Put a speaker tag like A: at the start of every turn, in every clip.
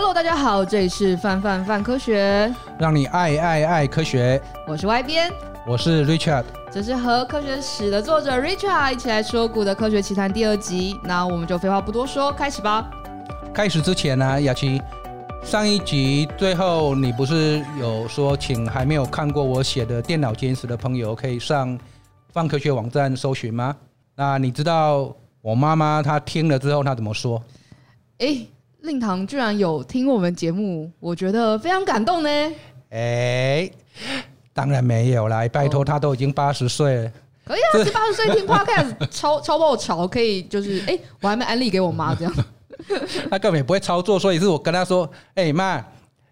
A: Hello，大家好，这里是范范范科学，
B: 让你爱爱爱科学。
A: 我是 Y 编，
B: 我是 Richard，
A: 这是和科学史的作者 Richard 一起来说古的科学奇谈第二集。那我们就废话不多说，开始吧。
B: 开始之前呢，雅琪，上一集最后你不是有说，请还没有看过我写的电脑简史的朋友可以上范科学网站搜寻吗？那你知道我妈妈她听了之后她怎么说？
A: 哎。令堂居然有听我们节目，我觉得非常感动呢。
B: 哎，当然没有啦，拜托他都已经八十岁了。
A: 可以啊，七八十岁听 Podcast 超超爆潮，可以就是哎，我还没安利给我妈 这样。
B: 他根本也不会操作，所以是我跟他说：“哎妈，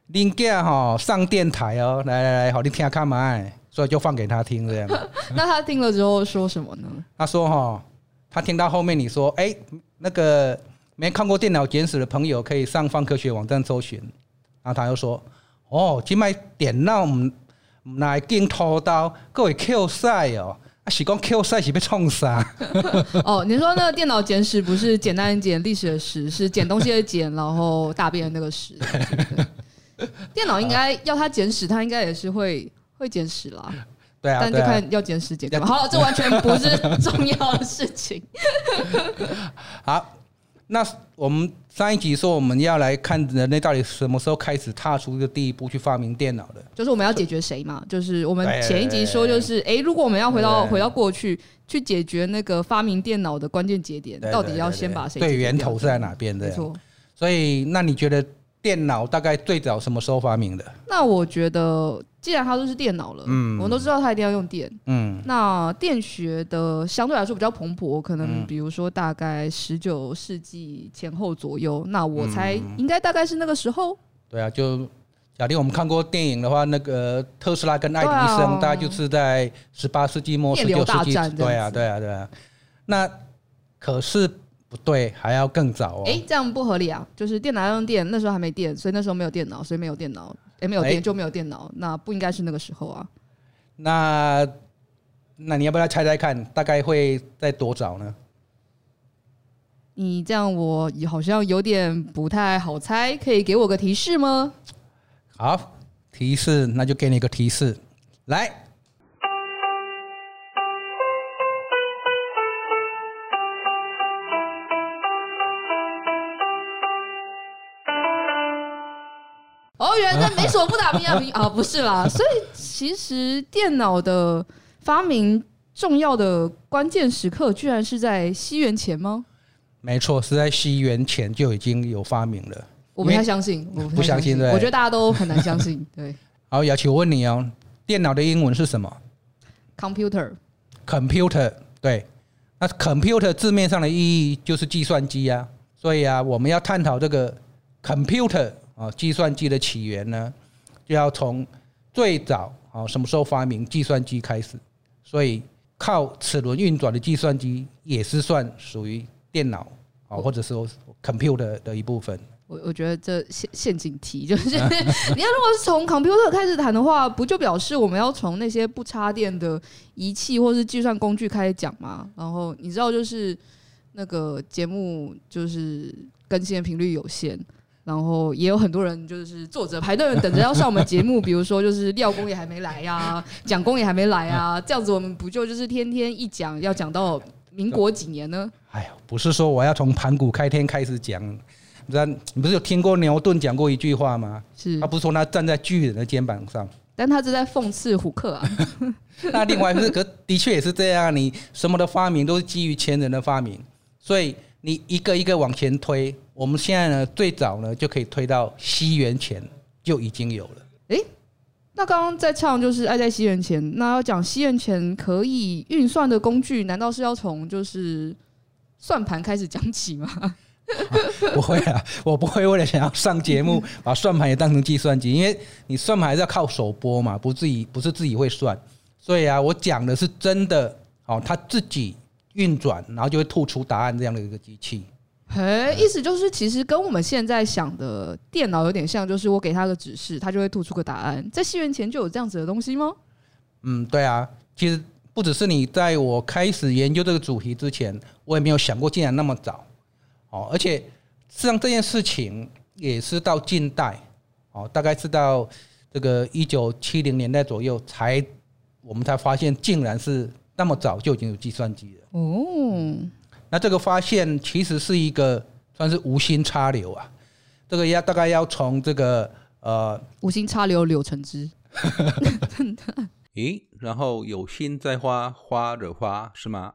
B: 林家哈上电台哦，来来来，好，你听看嘛。”所以就放给他听这样。
A: 那他听了之后说什么呢？
B: 他说：“哈，他听到后面你说，哎，那个。”没看过电脑简史的朋友可以上方科学网站搜寻，然后他又说：“哦，今麦电脑唔唔来镜头刀，各位 Q 赛哦，啊是讲 Q 赛是被冲啥？”
A: 哦，你说那个电脑简史不是简单简历史的史，是捡东西的捡，然后大便的那个史。电脑应该要他简史，他应该也是会会简史啦。
B: 对啊，
A: 但就看要简史简。好了，这完全不是重要的事情。
B: 好。那我们上一集说我们要来看人类到底什么时候开始踏出这个第一步去发明电脑的，
A: 就是我们要解决谁嘛？就是我们前一集说就是，哎，如果我们要回到回到过去去解决那个发明电脑的关键节点，到底要先把谁？
B: 对，源头是在哪边的？没错。所以，那你觉得？电脑大概最早什么时候发明的？
A: 那我觉得，既然它都是电脑了，嗯，我们都知道它一定要用电，嗯，那电学的相对来说比较蓬勃，可能比如说大概十九世纪前后左右，那我猜应该大概是那个时候。
B: 对啊，就假定我们看过电影的话，那个特斯拉跟爱迪生大概就是在十八世纪末十九世纪，对啊，对啊，对啊。那可是。不对，还要更早哦。
A: 哎，这样不合理啊！就是电脑要用电，那时候还没电，所以那时候没有电脑，所以没有电脑。哎，没有电就没有电脑，那不应该是那个时候啊。
B: 那那你要不要猜猜看，大概会在多早呢？
A: 你这样我好像有点不太好猜，可以给我个提示吗？
B: 好，提示那就给你个提示，来。
A: 原来没什么不达米亚啊，不是啦。所以其实电脑的发明重要的关键时刻，居然是在西元前吗？
B: 没错，是在西元前就已经有发明了。
A: 我不太相信，我
B: 不相信。对，
A: 我觉得大家都很难相信。对。
B: 好，雅琪，我问你哦，电脑的英文是什么
A: ？Computer。
B: Computer。对。那 Computer 字面上的意义就是计算机啊。所以啊，我们要探讨这个 Computer。啊，计算机的起源呢，就要从最早啊什么时候发明计算机开始，所以靠齿轮运转的计算机也是算属于电脑啊，或者说 computer 的一部分。
A: 我我觉得这陷陷阱题 就是，你要如果是从 computer 开始谈的话，不就表示我们要从那些不插电的仪器或是计算工具开始讲吗？然后你知道，就是那个节目就是更新的频率有限。然后也有很多人就是坐着排队等着要上我们节目，比如说就是廖工也还没来呀、啊，蒋工也还没来啊，这样子我们不就就是天天一讲要讲到民国几年呢？
B: 哎呀，不是说我要从盘古开天开始讲，你知道你不是有听过牛顿讲过一句话吗？是他不是说他站在巨人的肩膀上，
A: 但他是在讽刺虎克啊。
B: 那另外是，可的确也是这样，你什么的发明都是基于前人的发明，所以你一个一个往前推。我们现在呢，最早呢就可以推到西元前就已经有了。
A: 诶，那刚刚在唱就是爱在西元前，那要讲西元前可以运算的工具，难道是要从就是算盘开始讲起吗？啊，
B: 不会啊，我不会为了想要上节目把算盘也当成计算机，因为你算盘还是要靠手拨嘛，不自己不是自己会算，所以啊，我讲的是真的哦，它自己运转，然后就会吐出答案这样的一个机器。
A: 嘿，意思就是，其实跟我们现在想的电脑有点像，就是我给他个指示，他就会吐出个答案。在西元前就有这样子的东西吗？
B: 嗯，对啊，其实不只是你，在我开始研究这个主题之前，我也没有想过竟然那么早。哦，而且实际上这件事情也是到近代哦，大概是到这个一九七零年代左右才我们才发现，竟然是那么早就已经有计算机了。哦，那这个发现其实是一个算是无心插柳啊，这个要大概要从这个呃
A: 无心插柳柳成枝。
C: 咦，然后有心栽花花惹花是吗？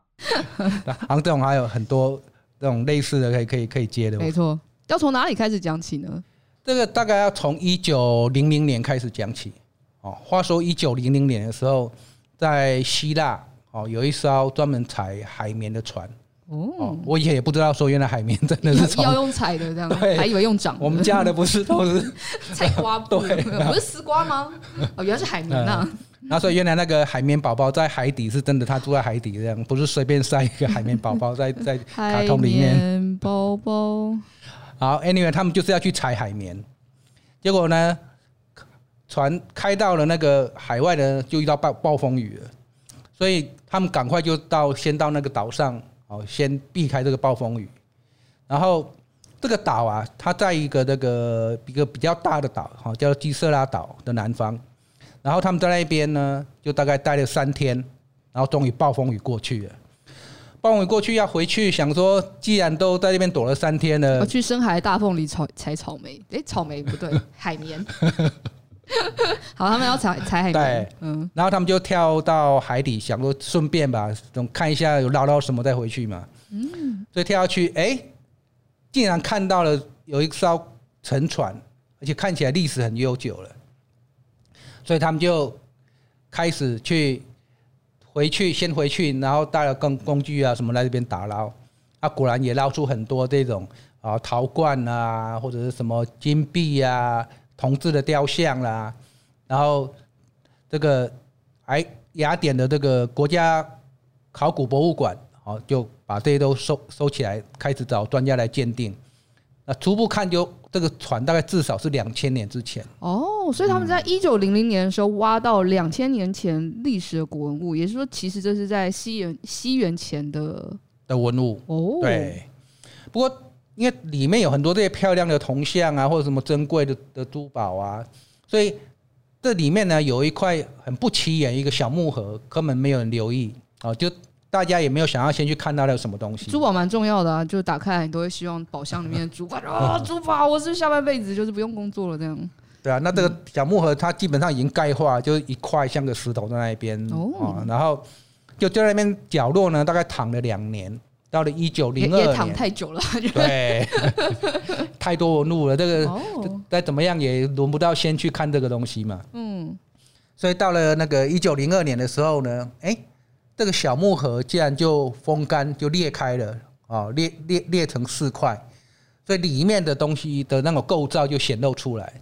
B: 好像这种还有很多这种类似的可以可以可以接的。
A: 没错，要从哪里开始讲起呢？
B: 这个大概要从一九零零年开始讲起。哦，话说一九零零年的时候，在希腊哦有一艘专门采海绵的船。哦，我以前也不知道说原来海绵真的是
A: 要用踩的这样，还以为用掌。
B: 我们家的不是都是
A: 采瓜布，不是丝瓜吗？哦，原来是海绵啊。
B: 那所以原来那个海绵宝宝在海底是真的，他住在海底这样，不是随便塞一个海绵宝宝在在卡通里面。海绵宝宝。好，Anyway，他们就是要去采海绵，结果呢，船开到了那个海外呢，就遇到暴暴风雨了，所以他们赶快就到先到那个岛上。哦，先避开这个暴风雨，然后这个岛啊，它在一个那个一个比较大的岛，哈，叫基瑟拉岛的南方。然后他们在那边呢，就大概待了三天，然后终于暴风雨过去了。暴风雨过去要回去，想说既然都在那边躲了三天了，
A: 我去深海大凤梨采采草莓，诶，草莓不对，海绵。好，他们要采采海绵，
B: 对，嗯，然后他们就跳到海底，想说顺便吧，总看一下有捞到什么再回去嘛，嗯，所以跳下去，哎，竟然看到了有一艘沉船，而且看起来历史很悠久了，所以他们就开始去回去，先回去，然后带了工工具啊什么来这边打捞，啊，果然也捞出很多这种啊陶罐啊，或者是什么金币啊。同志的雕像啦，然后这个哎雅典的这个国家考古博物馆，哦，就把这些都收收起来，开始找专家来鉴定。那初步看，就这个船大概至少是两千年之前。
A: 哦，所以他们在一九零零年的时候挖到两千年前历史的古文物，也就是说，其实这是在西元西元前的
B: 的文物。哦，对，不过。因为里面有很多这些漂亮的铜像啊，或者什么珍贵的的珠宝啊，所以这里面呢有一块很不起眼一个小木盒，根本没有人留意啊，就大家也没有想要先去看到那有什么东西。
A: 珠宝蛮重要的啊，就打开来你都会希望宝箱里面的珠宝啊，珠宝，我是下半辈子就是不用工作了这样。
B: 对啊，那这个小木盒它基本上已经钙化，就是一块像个石头在那边哦，然后就在那边角落呢，大概躺了两年。到了一九零二年，
A: 也躺太久了，
B: 对，太多纹路了，这个再怎么样也轮不到先去看这个东西嘛。嗯，所以到了那个一九零二年的时候呢，哎，这个小木盒竟然就风干就裂开了啊，裂裂裂成四块，所以里面的东西的那种构造就显露出来。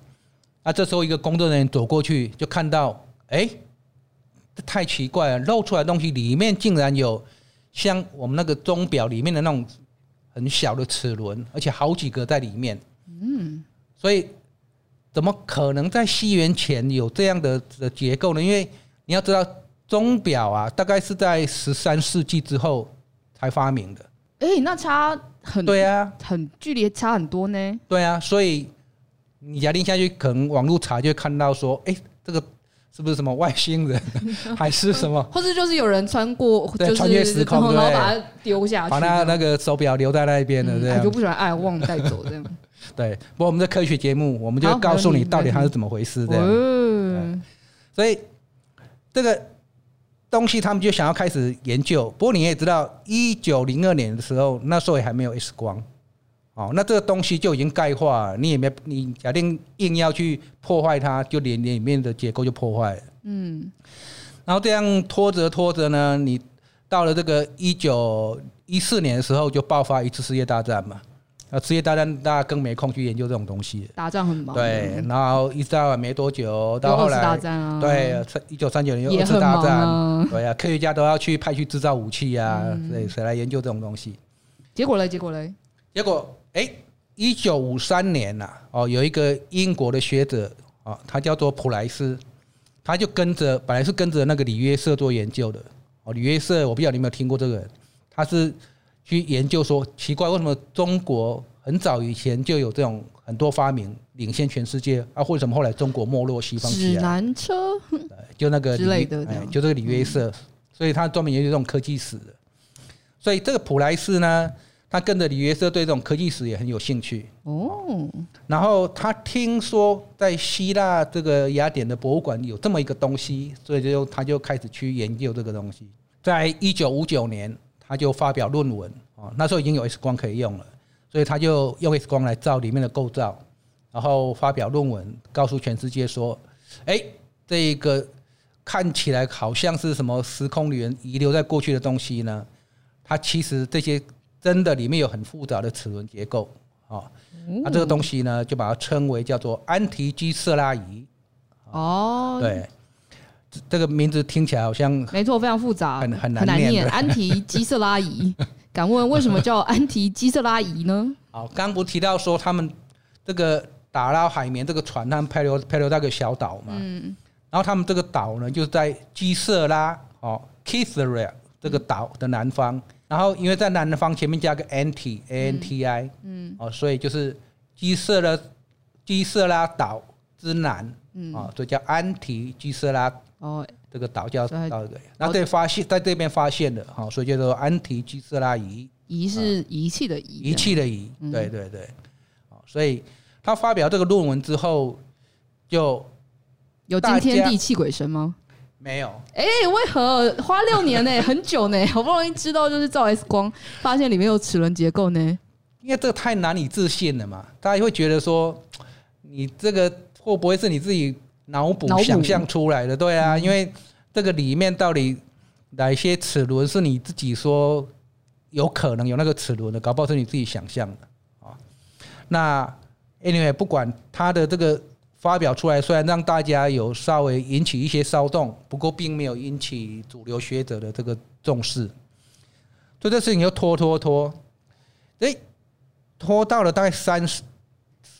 B: 那，这时候一个工作人员走过去就看到，哎，这太奇怪了，露出来的东西里面竟然有。像我们那个钟表里面的那种很小的齿轮，而且好几个在里面。嗯，所以怎么可能在西元前有这样的的结构呢？因为你要知道，钟表啊，大概是在十三世纪之后才发明的。
A: 哎，那差很对啊，很距离差很多呢。
B: 对啊，所以你假定下去，可能网络查就会看到说，哎，这个。是不是什么外星人，还是什么？
A: 或者就是有人穿过，
B: 对，穿越时空，
A: 然后把它丢下去，
B: 把那那个手表留在那边的，这样
A: 就不喜欢爱忘带走这样。
B: 对，不过我们的科学节目，我们就告诉你到底它是怎么回事这样。嗯，所以这个东西他们就想要开始研究。不过你也知道，一九零二年的时候，那时候也还没有 X 光。哦，那这个东西就已经钙化了，你也没你假定硬要去破坏它，就连里面的结构就破坏了。嗯，然后这样拖着拖着呢，你到了这个一九一四年的时候，就爆发一次世界大战嘛。啊，世界大战大家更没空去研究这种东西，
A: 打仗很忙。
B: 对，然后一直到没多久，到后来，对，一九三九年又二次大战，对啊，科学家都要去派去制造武器啊，对，谁来研究这种东西？
A: 结果嘞？结果嘞？
B: 结果。哎，一九五三年呐，哦，有一个英国的学者啊，他叫做普莱斯，他就跟着本来是跟着那个李约瑟做研究的。哦，李约瑟，我不知道你有没有听过这个人，他是去研究说，奇怪为什么中国很早以前就有这种很多发明，领先全世界啊。为什么后来中国没落，西方起来？
A: 指南车，
B: 就那个
A: 之类的，
B: 哎，就这个李约瑟，所以他专门研究这种科技史的。所以这个普莱斯呢，他跟着李约瑟对这种科技史也很有兴趣哦。然后他听说在希腊这个雅典的博物馆有这么一个东西，所以就他就开始去研究这个东西。在一九五九年，他就发表论文啊，那时候已经有 X 光可以用了，所以他就用 X 光来照里面的构造，然后发表论文，告诉全世界说：“哎，这个看起来好像是什么时空旅人遗留在过去的东西呢？它其实这些真的里面有很复杂的齿轮结构啊。那这个东西呢，就把它称为叫做安提基色拉仪。哦，对。”这个名字听起来好像
A: 没错，非常复杂，
B: 很很
A: 难念。安提基色拉仪，敢问为什么叫安提基色拉仪呢？
B: 好，刚不提到说他们这个打捞海绵这个船，他们漂流漂流到一个小岛嘛，嗯，然后他们这个岛呢，就是在基色拉哦 k i s e r a 这个岛的南方，然后因为在南方前面加个 anti，a n t i，嗯，哦，所以就是基色拉基色拉岛之南，嗯，啊，所以叫安提基色拉。哦，这个岛叫岛对，那对发现在这边发现的哈，所以叫做安提基色拉仪。
A: 仪是仪器的仪，
B: 仪器的仪，对对对。所以他发表这个论文之后，就
A: 有惊天地泣鬼神吗？
B: 没有。
A: 哎，为何花六年呢？很久呢，好不容易知道就是照 X 光发现里面有齿轮结构呢？
B: 因为这个太难以置信了嘛，大家会觉得说，你这个会不会是你自己？脑补想象出来的，对啊，因为这个里面到底哪些齿轮是你自己说有可能有那个齿轮的，搞不好是你自己想象的啊。那 anyway，不管它的这个发表出来，虽然让大家有稍微引起一些骚动，不过并没有引起主流学者的这个重视，所以这事情又拖拖拖，诶，拖到了大概三十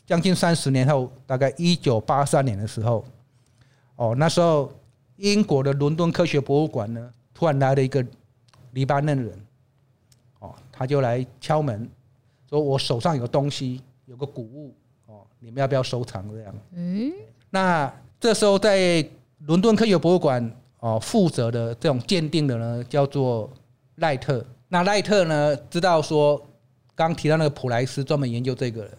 B: 将近三十年后，大概一九八三年的时候。哦，那时候英国的伦敦科学博物馆呢，突然来了一个黎巴嫩人，哦，他就来敲门，说我手上有东西，有个古物，哦，你们要不要收藏？这样，嗯，那这时候在伦敦科学博物馆哦，负责的这种鉴定的呢，叫做赖特。那赖特呢，知道说刚提到那个普莱斯专门研究这个的，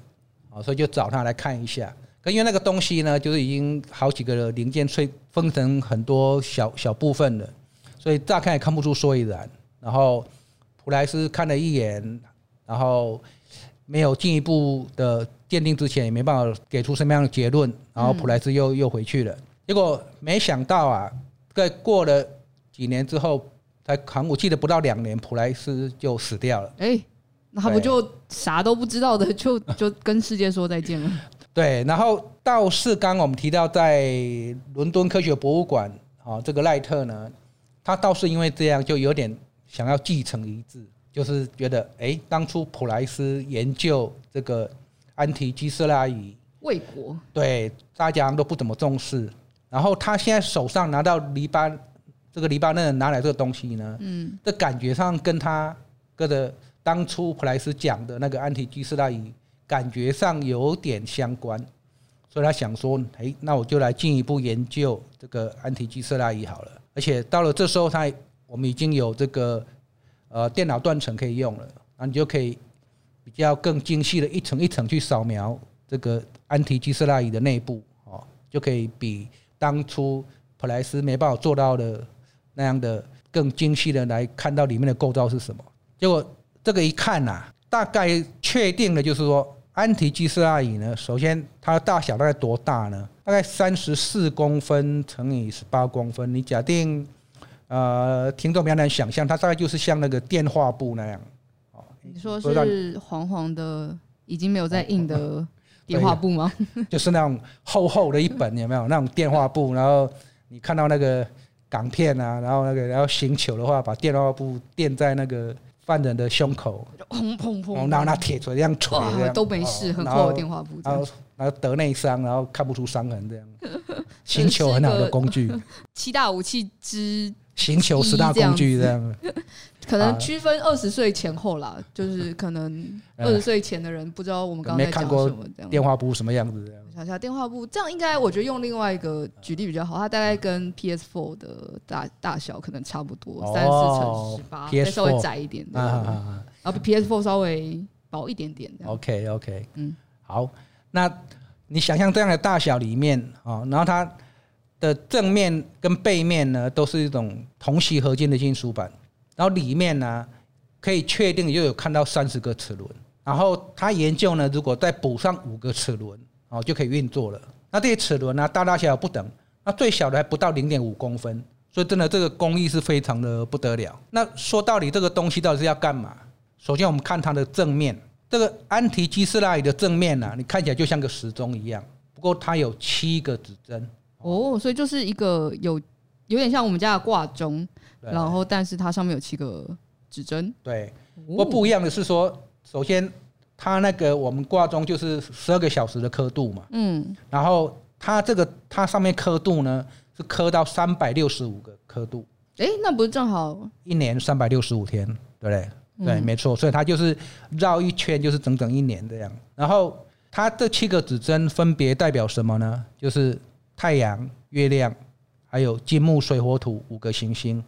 B: 哦，所以就找他来看一下。因为那个东西呢，就是已经好几个零件碎分成很多小小部分了，所以乍看也看不出所以然。然后普莱斯看了一眼，然后没有进一步的鉴定之前，也没办法给出什么样的结论。然后普莱斯又又回去了。结果没想到啊，在过了几年之后，才可能我记得不到两年，普莱斯就死掉了。哎，
A: 那他不就啥都不知道的，就就跟世界说再见了？
B: 对，然后倒是刚我们提到在伦敦科学博物馆啊，这个赖特呢，他倒是因为这样就有点想要继承遗志，就是觉得哎，当初普莱斯研究这个安提基色拉仪，
A: 卫国，
B: 对，大家都不怎么重视，然后他现在手上拿到黎巴这个黎巴嫩人拿来这个东西呢，嗯，这感觉上跟他跟的当初普莱斯讲的那个安提基色拉仪。感觉上有点相关，所以他想说：“哎，那我就来进一步研究这个安提基色拉仪好了。”而且到了这时候，他我们已经有这个呃电脑断层可以用了，那你就可以比较更精细的一层一层去扫描这个安提基色拉仪的内部哦，就可以比当初普莱斯没办法做到的那样的更精细的来看到里面的构造是什么。结果这个一看呐，大概确定的就是说。安提基色拉仪呢，首先它的大小大概多大呢？大概三十四公分乘以十八公分。你假定，呃，听众比较难想象，它大概就是像那个电话簿那样。哦，
A: 你说是黄黄的，已经没有在印的电话簿吗？
B: 就是那种厚厚的一本，有没有那种电话簿？然后你看到那个港片啊，然后那个然后行球的话，把电话簿垫在那个。犯人的胸口，
A: 砰砰砰，
B: 然后拿铁锤这样锤，
A: 都没事，很厚的电话簿，
B: 然后然后得内伤，然后看不出伤痕这样，行球很好的工具。
A: 七大武器之
B: 星球十大工具这样。
A: 可能区分二十岁前后啦，就是可能 二十岁前的人不知道我们刚刚在讲什么这样。
B: 电话簿什么样子这样？
A: 我想一下，电话簿这样应该，我觉得用另外一个举例比较好。它大概跟 PS4 的大大小可能差不多，三十四乘十八，再稍微窄一点。啊啊啊！然后比 PS4 稍微薄一点点。
B: OK OK，嗯，好。那你想象这样的大小里面啊，然后它的正面跟背面呢，都是一种同锡合金的金属板。然后里面呢，可以确定又有看到三十个齿轮。然后他研究呢，如果再补上五个齿轮，哦，就可以运作了。那这些齿轮呢，大大小小不等，那最小的还不到零点五公分，所以真的这个工艺是非常的不得了。那说到底，这个东西到底是要干嘛？首先我们看它的正面，这个安提基斯拉里的正面呢，你看起来就像个时钟一样，不过它有七个指针。
A: 哦，所以就是一个有有点像我们家的挂钟。然后，但是它上面有七个指针。
B: 对，不过不一样的是说，首先它那个我们挂钟就是十二个小时的刻度嘛。嗯。然后它这个它上面刻度呢是刻到三百六十五个刻度。
A: 哎，那不是正好
B: 一年三百六十五天，对不对？对，没错。所以它就是绕一圈就是整整一年这样。然后它这七个指针分别代表什么呢？就是太阳、月亮，还有金木水火土五个行星。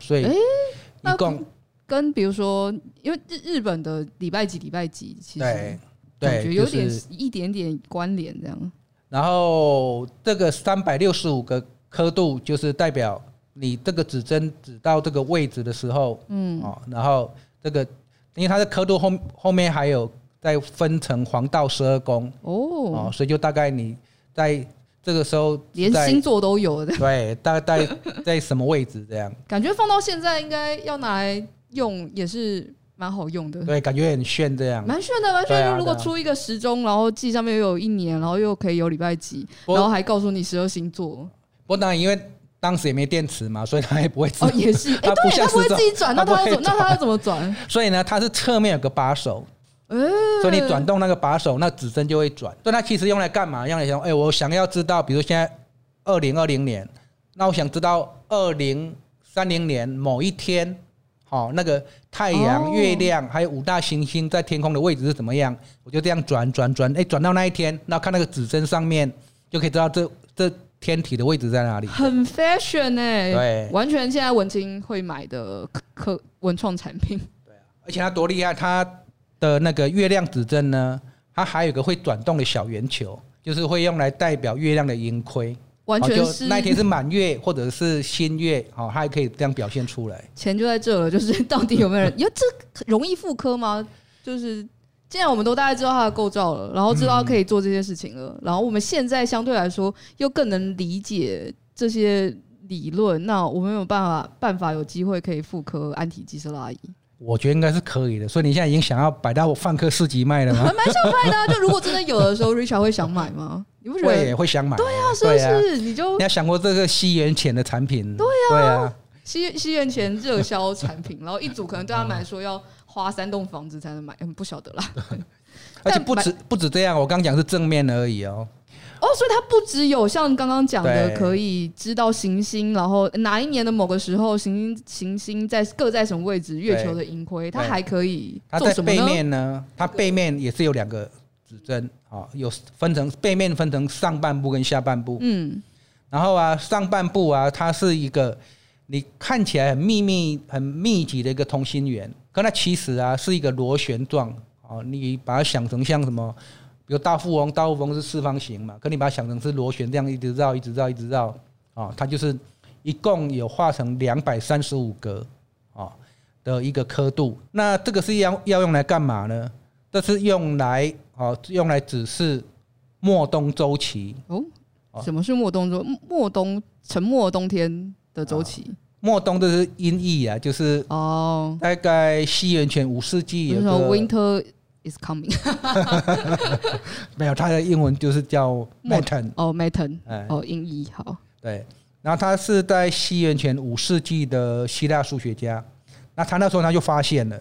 B: 所以，一共
A: 跟比如说，因为日日本的礼拜几礼拜几，其实感觉有点一点点关联这样。
B: 然后这个三百六十五个刻度，就是代表你这个指针指到这个位置的时候，嗯，哦，然后这个因为它的刻度后后面还有再分成黄道十二宫哦，所以就大概你在。这个时候
A: 连星座都有的，
B: 对，大概在什么位置这样？
A: 感觉放到现在应该要拿来用也是蛮好用的。
B: 对，感觉很炫这样。
A: 蛮炫的，蛮炫的。如果出一个时钟，然后记上面又有一年，然后又可以有礼拜几，然后还告诉你十二星座。
B: 不过当然，因为当时也没电池嘛，所以它也不会自。哦，
A: 也是。哎，对，它不会自己转，那它要怎？那它要怎么转？
B: 所以呢，它是侧面有个把手。所以你转动那个把手，那指针就会转。所以它其实用来干嘛？用来想，哎，我想要知道，比如现在二零二零年，那我想知道二零三零年某一天，好，那个太阳、月亮还有五大行星在天空的位置是怎么样？我就这样转转转，哎，转到那一天，那看那个指针上面就可以知道这这天体的位置在哪里。
A: 很 fashion 哎，对，完全现在文青会买的科文创产品。
B: 对啊，而且它多厉害，它。的那个月亮指针呢，它还有一个会转动的小圆球，就是会用来代表月亮的盈亏。
A: 完全是
B: 那一天是满月或者是新月，好，它还可以这样表现出来。
A: 钱就在这了，就是到底有没有人？因为这容易复刻吗？就是既然我们都大概知道它的构造了，然后知道可以做这些事情了，然后我们现在相对来说又更能理解这些理论，那我们有办法办法有机会可以复刻安提基斯拉仪。
B: 我觉得应该是可以的，所以你现在已经想要摆到我泛科市集卖了吗？
A: 蛮想卖的，就如果真的有的时候，Richard 会想买吗？你不觉得？
B: 会会想买？
A: 对啊，是不是？你就
B: 你要想过这个西元前的产品？
A: 对啊，对啊，西西元前热销产品，然后一组可能对他们来说要花三栋房子才能买，嗯，不晓得啦。
B: 而且不止不止这样，我刚讲是正面而已哦。
A: 哦，所以它不只有像刚刚讲的，可以知道行星，然后哪一年的某个时候，行星行星在各在什么位置，月球的盈亏，它还可以做什么呢？
B: 它在背面呢？它背面也是有两个指针啊，有分成背面分成上半部跟下半部。嗯，然后啊，上半部啊，它是一个你看起来很密密、很密集的一个同心圆，可它其实啊是一个螺旋状啊，你把它想成像什么？比如大富翁，大富翁是四方形嘛，可你把它想成是螺旋这样一直绕，一直绕，一直绕，啊，它就是一共有画成两百三十五格，啊的一个刻度。那这个是要要用来干嘛呢？这是用来啊，用来指示末冬周期。
A: 哦，什么是末冬周？末冬，沉默冬天的周期。
B: 末冬这是音译啊，就是哦，大概西元前五世纪有个
A: winter。Is coming，
B: 没有，它的英文就是叫 Meton
A: 哦，Meton，哦，音译好。
B: 对，然后他是在西元前五世纪的希腊数学家，那他那时候他就发现了，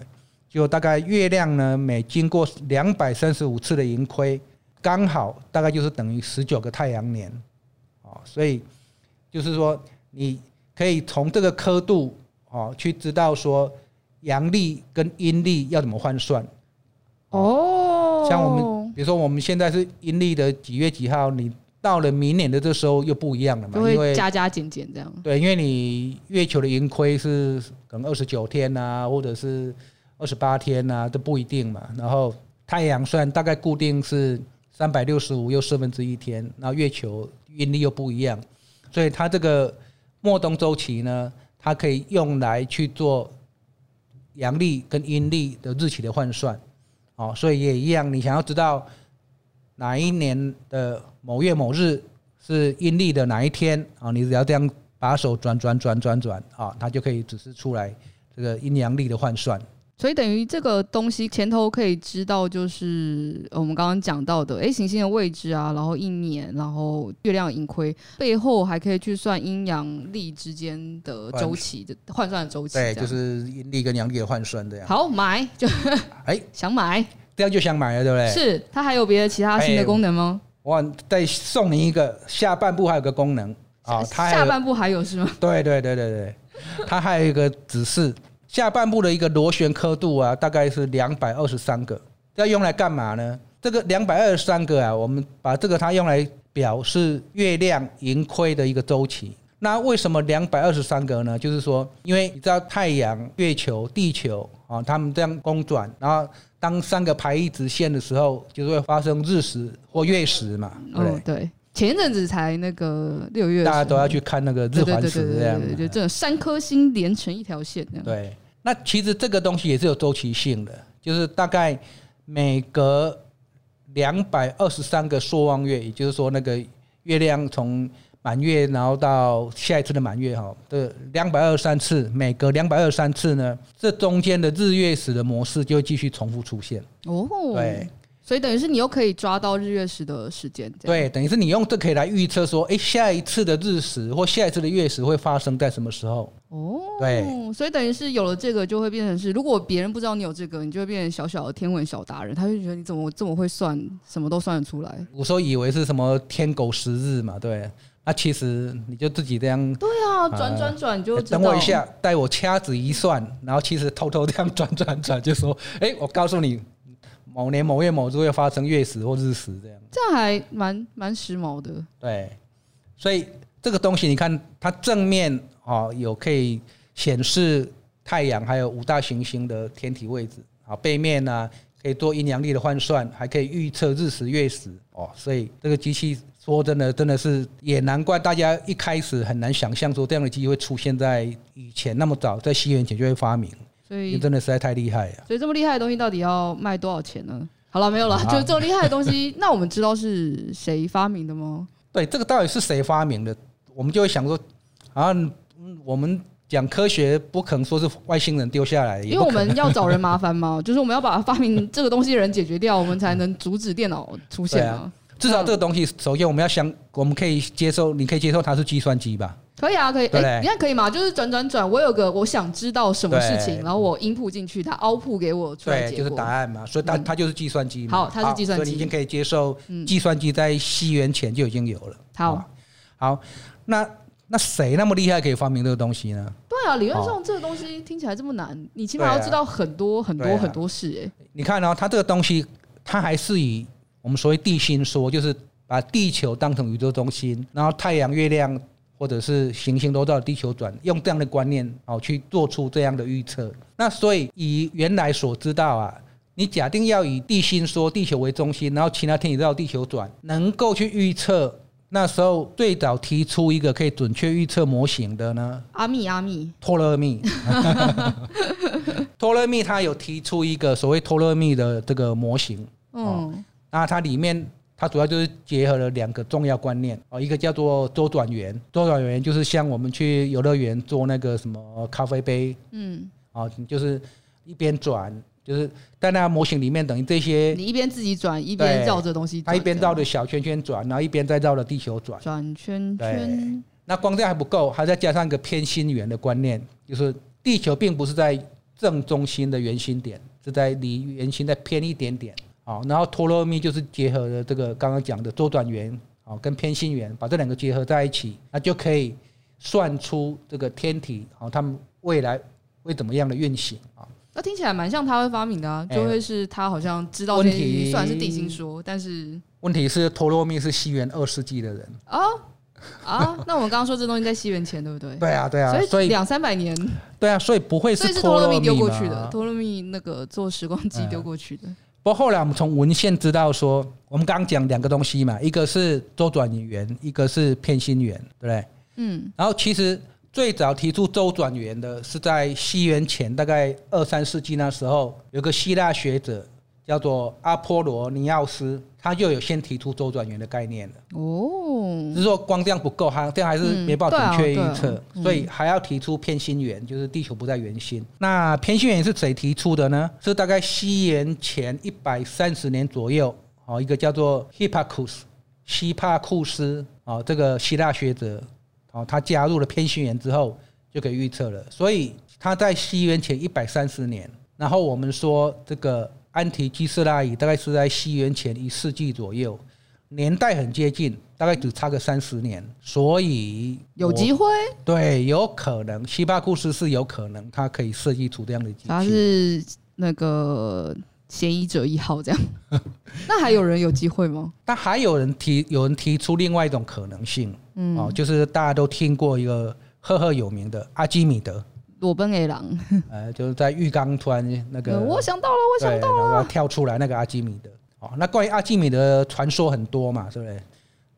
B: 就大概月亮呢，每经过两百三十五次的盈亏，刚好大概就是等于十九个太阳年，哦，所以就是说你可以从这个刻度哦去知道说阳历跟阴历要怎么换算。
A: 哦，
B: 像我们比如说我们现在是阴历的几月几号，你到了明年的这时候又不一样了嘛，
A: 因为加加减减这样。
B: 对，因为你月球的盈亏是可能二十九天啊，或者是二十八天啊，都不一定嘛。然后太阳算大概固定是三百六十五又四分之一天，然后月球阴历又不一样，所以它这个末冬周期呢，它可以用来去做阳历跟阴历的日期的换算。哦，所以也一样，你想要知道哪一年的某月某日是阴历的哪一天啊？你只要这样把手转转转转转啊，它就可以只是出来这个阴阳历的换算。
A: 所以等于这个东西前头可以知道，就是我们刚刚讲到的，哎，行星的位置啊，然后一年，然后月亮盈亏，背后还可以去算阴阳历之间的周期的换算的周期。
B: 对，就是阴历跟阳历的换算这样。
A: 好，买就哎 想买，
B: 这样就想买了，对不对？
A: 是，它还有别的其他新的功能吗？
B: 我再送你一个，下半部还有个功能啊，它
A: 下半部还有是吗？
B: 对对对对对，它还有一个指示。下半部的一个螺旋刻度啊，大概是两百二十三个，要用来干嘛呢？这个两百二十三个啊，我们把这个它用来表示月亮盈亏的一个周期。那为什么两百二十三个呢？就是说，因为你知道太阳、月球、地球啊，它们这样公转，然后当三个排一直线的时候，就会发生日食或月食嘛。对
A: 哦，对。前一阵子才那个六月，
B: 大家都要去看那个日环食这样，
A: 就这三颗星连成一条线这样。
B: 对。那其实这个东西也是有周期性的，就是大概每隔两百二十三个朔望月，也就是说那个月亮从满月然后到下一次的满月哈，这两百二十三次，每隔两百二十三次呢，这中间的日月食的模式就会继续重复出现。哦，对。
A: 所以等于是你又可以抓到日月食的时间，
B: 对，等于是你用这可以来预测说，哎，下一次的日食或下一次的月食会发生在什么时候？哦，对，
A: 所以等于是有了这个，就会变成是，如果别人不知道你有这个，你就会变成小小的天文小达人，他就觉得你怎么这么会算，什么都算得出来。
B: 我说以为是什么天狗食日嘛，对，那其实你就自己这样，
A: 对啊，转转转就
B: 等我一下，带我掐指一算，然后其实偷偷这样转转转，就说，哎，我告诉你。某年某月某日会发生月食或日食，这样
A: 这样还蛮蛮时髦的。
B: 对，所以这个东西你看，它正面啊有可以显示太阳还有五大行星的天体位置啊，背面呢可以做阴阳历的换算，还可以预测日食月食哦。所以这个机器说真的真的是也难怪大家一开始很难想象说这样的机器会出现在以前那么早，在西元前就会发明。
A: 所以
B: 真的实在太厉害了。
A: 所以这么厉害的东西到底要卖多少钱呢？好了，没有了。就这么厉害的东西，那我们知道是谁发明的吗？
B: 对，这个到底是谁发明的？我们就会想说，啊，我们讲科学不可能说是外星人丢下来的，
A: 因为我们要找人麻烦嘛，就是我们要把发明这个东西的人解决掉，我们才能阻止电脑出现啊。
B: 至少这个东西，首先我们要想，我们可以接受，你可以接受它是计算机吧？
A: 可以啊，可以。哎、欸，你看可以吗？就是转转转，我有个我想知道什么事情，然后我 input 进去，它 output 给我出
B: 来就是答案嘛。所以它它就是计算机嘛。
A: 好，它是计算机，
B: 所以你已经可以接受计算机在西元前就已经有了。
A: 好，
B: 好，那那谁那么厉害可以发明这个东西呢？
A: 对啊，理论上这个东西听起来这么难，你起码要知道很多很多很多事。哎，
B: 你看哦，它这个东西，它还是以我们所谓地心说，就是把地球当成宇宙中心，然后太阳、月亮。或者是行星都绕地球转，用这样的观念哦去做出这样的预测。那所以以原来所知道啊，你假定要以地心说地球为中心，然后其他天体绕地球转，能够去预测。那时候最早提出一个可以准确预测模型的呢？
A: 阿密阿密，
B: 托勒密。托勒密他有提出一个所谓托勒密的这个模型。嗯，那它里面。它主要就是结合了两个重要观念哦，一个叫做周转圆，周转圆就是像我们去游乐园做那个什么咖啡杯，嗯，哦，就是一边转，就是在那模型里面等于这些，
A: 你一边自己转，一边绕着东西，
B: 它一边绕着小圈圈转，然后一边再绕着地球转，
A: 转圈圈。
B: 那光这样还不够，还再加上一个偏心圆的观念，就是地球并不是在正中心的圆心点，是在离圆心再偏一点点。好，然后托勒密就是结合了这个刚刚讲的周转圆，好，跟偏心圆，把这两个结合在一起，那就可以算出这个天体好，他们未来会怎么样的运行啊？
A: 那听起来蛮像他会发明的啊，就会是他好像知道。问题虽然是地心说，但是
B: 问题是托勒密是西元二世纪的人
A: 啊啊！那我们刚刚说这东西在西元前，对不对？
B: 对啊，对啊，
A: 所以两三百年，
B: 对啊，所以不会是
A: 托勒密丢过去的，托勒密那个做时光机丢过去的。
B: 不过后来我们从文献知道说，我们刚刚讲两个东西嘛，一个是周转圆，一个是偏心圆，对不对？嗯，然后其实。最早提出周转圆的是在西元前大概二三世纪那时候，有个希腊学者叫做阿波罗尼奥斯，他就有先提出周转圆的概念了。哦，只是说光这样不够，哈，这样还是没办法准确预测，所以还要提出偏心圆，就是地球不在圆心。那偏心圆是谁提出的呢？是大概西元前一百三十年左右，哦，一个叫做 Hipparchus 希帕库斯，哦，这个希腊学者。哦，他加入了偏心圆之后，就可以预测了。所以他在西元前一百三十年，然后我们说这个安提基斯拉仪大概是在西元前一世纪左右，年代很接近，大概只差个三十年。所以
A: 有机会，
B: 对，有可能希帕库斯是有可能，他可以设计出这样的机器。
A: 他是那个。嫌疑者一号这样，那还有人有机会吗？
B: 但还有人提，有人提出另外一种可能性，嗯，哦，就是大家都听过一个赫赫有名的阿基米德，
A: 裸奔 A 狼，
B: 呃，就是在浴缸突然那个，
A: 我想到了，我想到了，
B: 跳出来那个阿基米德，哦，那关于阿基米德传说很多嘛，是不是？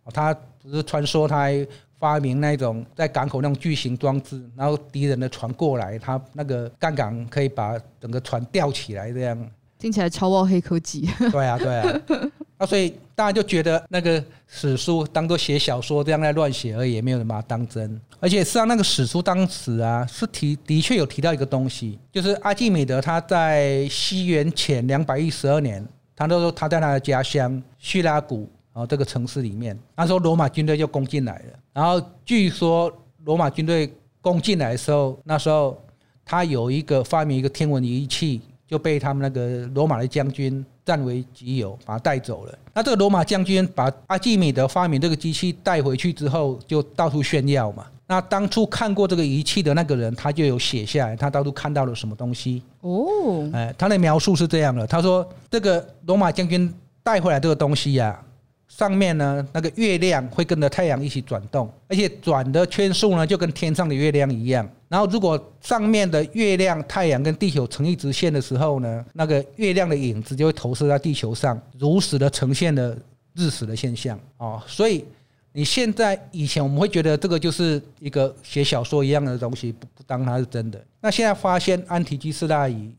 B: 哦，他不是传说他还发明那种在港口那种巨型装置，然后敌人的船过来，他那个杠杆可以把整个船吊起来这样。
A: 听起来超爆黑科技。
B: 对啊，对啊。那所以大家就觉得那个史书当做写小说这样在乱写而已，没有人把它当真。而且实际上那个史书当时啊是提的确有提到一个东西，就是阿基米德他在西元前两百一十二年，他都说他在他的家乡叙拉古啊这个城市里面，那时候罗马军队就攻进来了。然后据说罗马军队攻进来的时候，那时候他有一个发明一个天文仪器。就被他们那个罗马的将军占为己有，把他带走了。那这个罗马将军把阿基米德发明这个机器带回去之后，就到处炫耀嘛。那当初看过这个仪器的那个人，他就有写下来，他到处看到了什么东西。哦，哎，他的描述是这样的，他说这个罗马将军带回来这个东西呀。上面呢，那个月亮会跟着太阳一起转动，而且转的圈数呢就跟天上的月亮一样。然后如果上面的月亮、太阳跟地球成一直线的时候呢，那个月亮的影子就会投射在地球上，如实的呈现了日食的现象哦。所以你现在以前我们会觉得这个就是一个写小说一样的东西，不不当它是真的。那现在发现安提基斯大仪，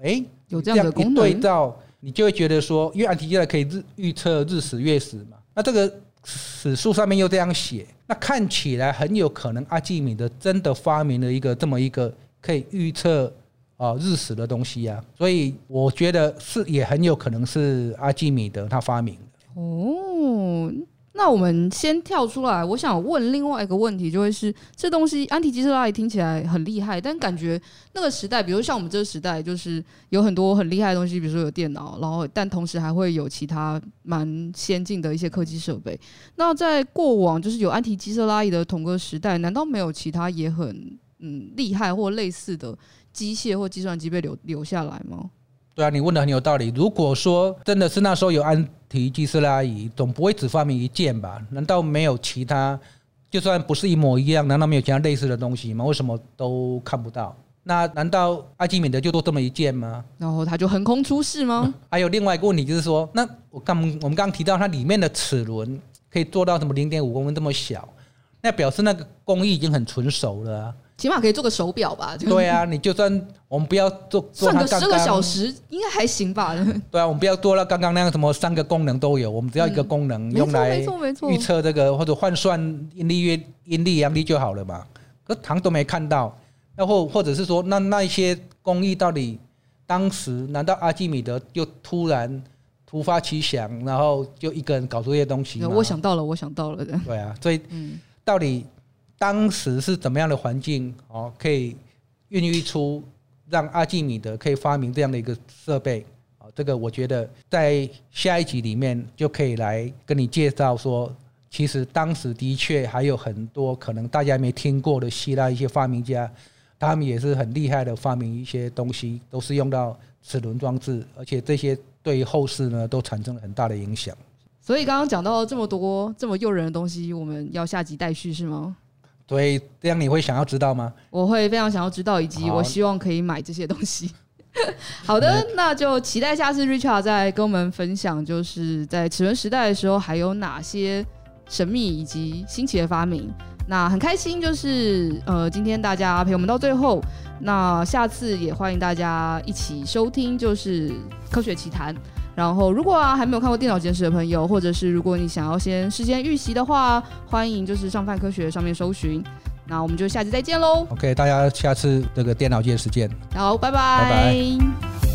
B: 哎，
A: 有这样的功能。
B: 对照。你就会觉得说，因为安提基斯拉可以日预测日食月食嘛，那这个史书上面又这样写，那看起来很有可能阿基米德真的发明了一个这么一个可以预测啊日食的东西啊，所以我觉得是也很有可能是阿基米德他发明的
A: 哦。那我们先跳出来，我想问另外一个问题，就会是这东西安提基斯拉仪听起来很厉害，但感觉那个时代，比如像我们这个时代，就是有很多很厉害的东西，比如说有电脑，然后但同时还会有其他蛮先进的一些科技设备。那在过往就是有安提基斯拉仪的同个时代，难道没有其他也很嗯厉害或类似的机械或计算机被留留下来吗？
B: 对啊，你问的很有道理。如果说真的是那时候有安提基斯拉仪，总不会只发明一件吧？难道没有其他？就算不是一模一样，难道没有其他类似的东西吗？为什么都看不到？那难道阿基米德就做这么一件吗？
A: 然后他就横空出世
B: 吗？还有另外一个问题就是说，那我刚我们刚刚提到它里面的齿轮可以做到什么零点五公分这么小，那表示那个工艺已经很纯熟了。
A: 起码可以做个手表吧？
B: 对啊，你就算我们不要做，算
A: 个十个小时应该还行吧？
B: 对啊，我们不要做到刚刚那样什么三个功能都有，我们只要一个功能用来预测这个或者换算阴历月阴历阳历就好了嘛。可糖都没看到，那或或者是说，那那一些工艺到底当时难道阿基米德就突然突发奇想，然后就一个人搞出这些东西？
A: 我想到了，我想到了。
B: 对啊，所以到底。当时是怎么样的环境哦，可以孕育出让阿基米德可以发明这样的一个设备啊？这个我觉得在下一集里面就可以来跟你介绍说其实当时的确还有很多可能大家没听过的希腊一些发明家，他们也是很厉害的发明一些东西，都是用到齿轮装置，而且这些对后世呢都产生了很大的影响。
A: 所以刚刚讲到这么多这么诱人的东西，我们要下集待续是吗？
B: 对，这样你会想要知道吗？
A: 我会非常想要知道，以及我希望可以买这些东西。好的，那就期待下次 Richard 再跟我们分享，就是在齿轮时代的时候还有哪些神秘以及新奇的发明。那很开心，就是呃，今天大家陪我们到最后。那下次也欢迎大家一起收听，就是科学奇谈。然后，如果啊还没有看过电脑简史的朋友，或者是如果你想要先事先预习的话，欢迎就是上泛科学上面搜寻。那我们就下期再见喽。
B: OK，大家下次这个电脑简史见。
A: 好，拜拜。
B: 拜拜。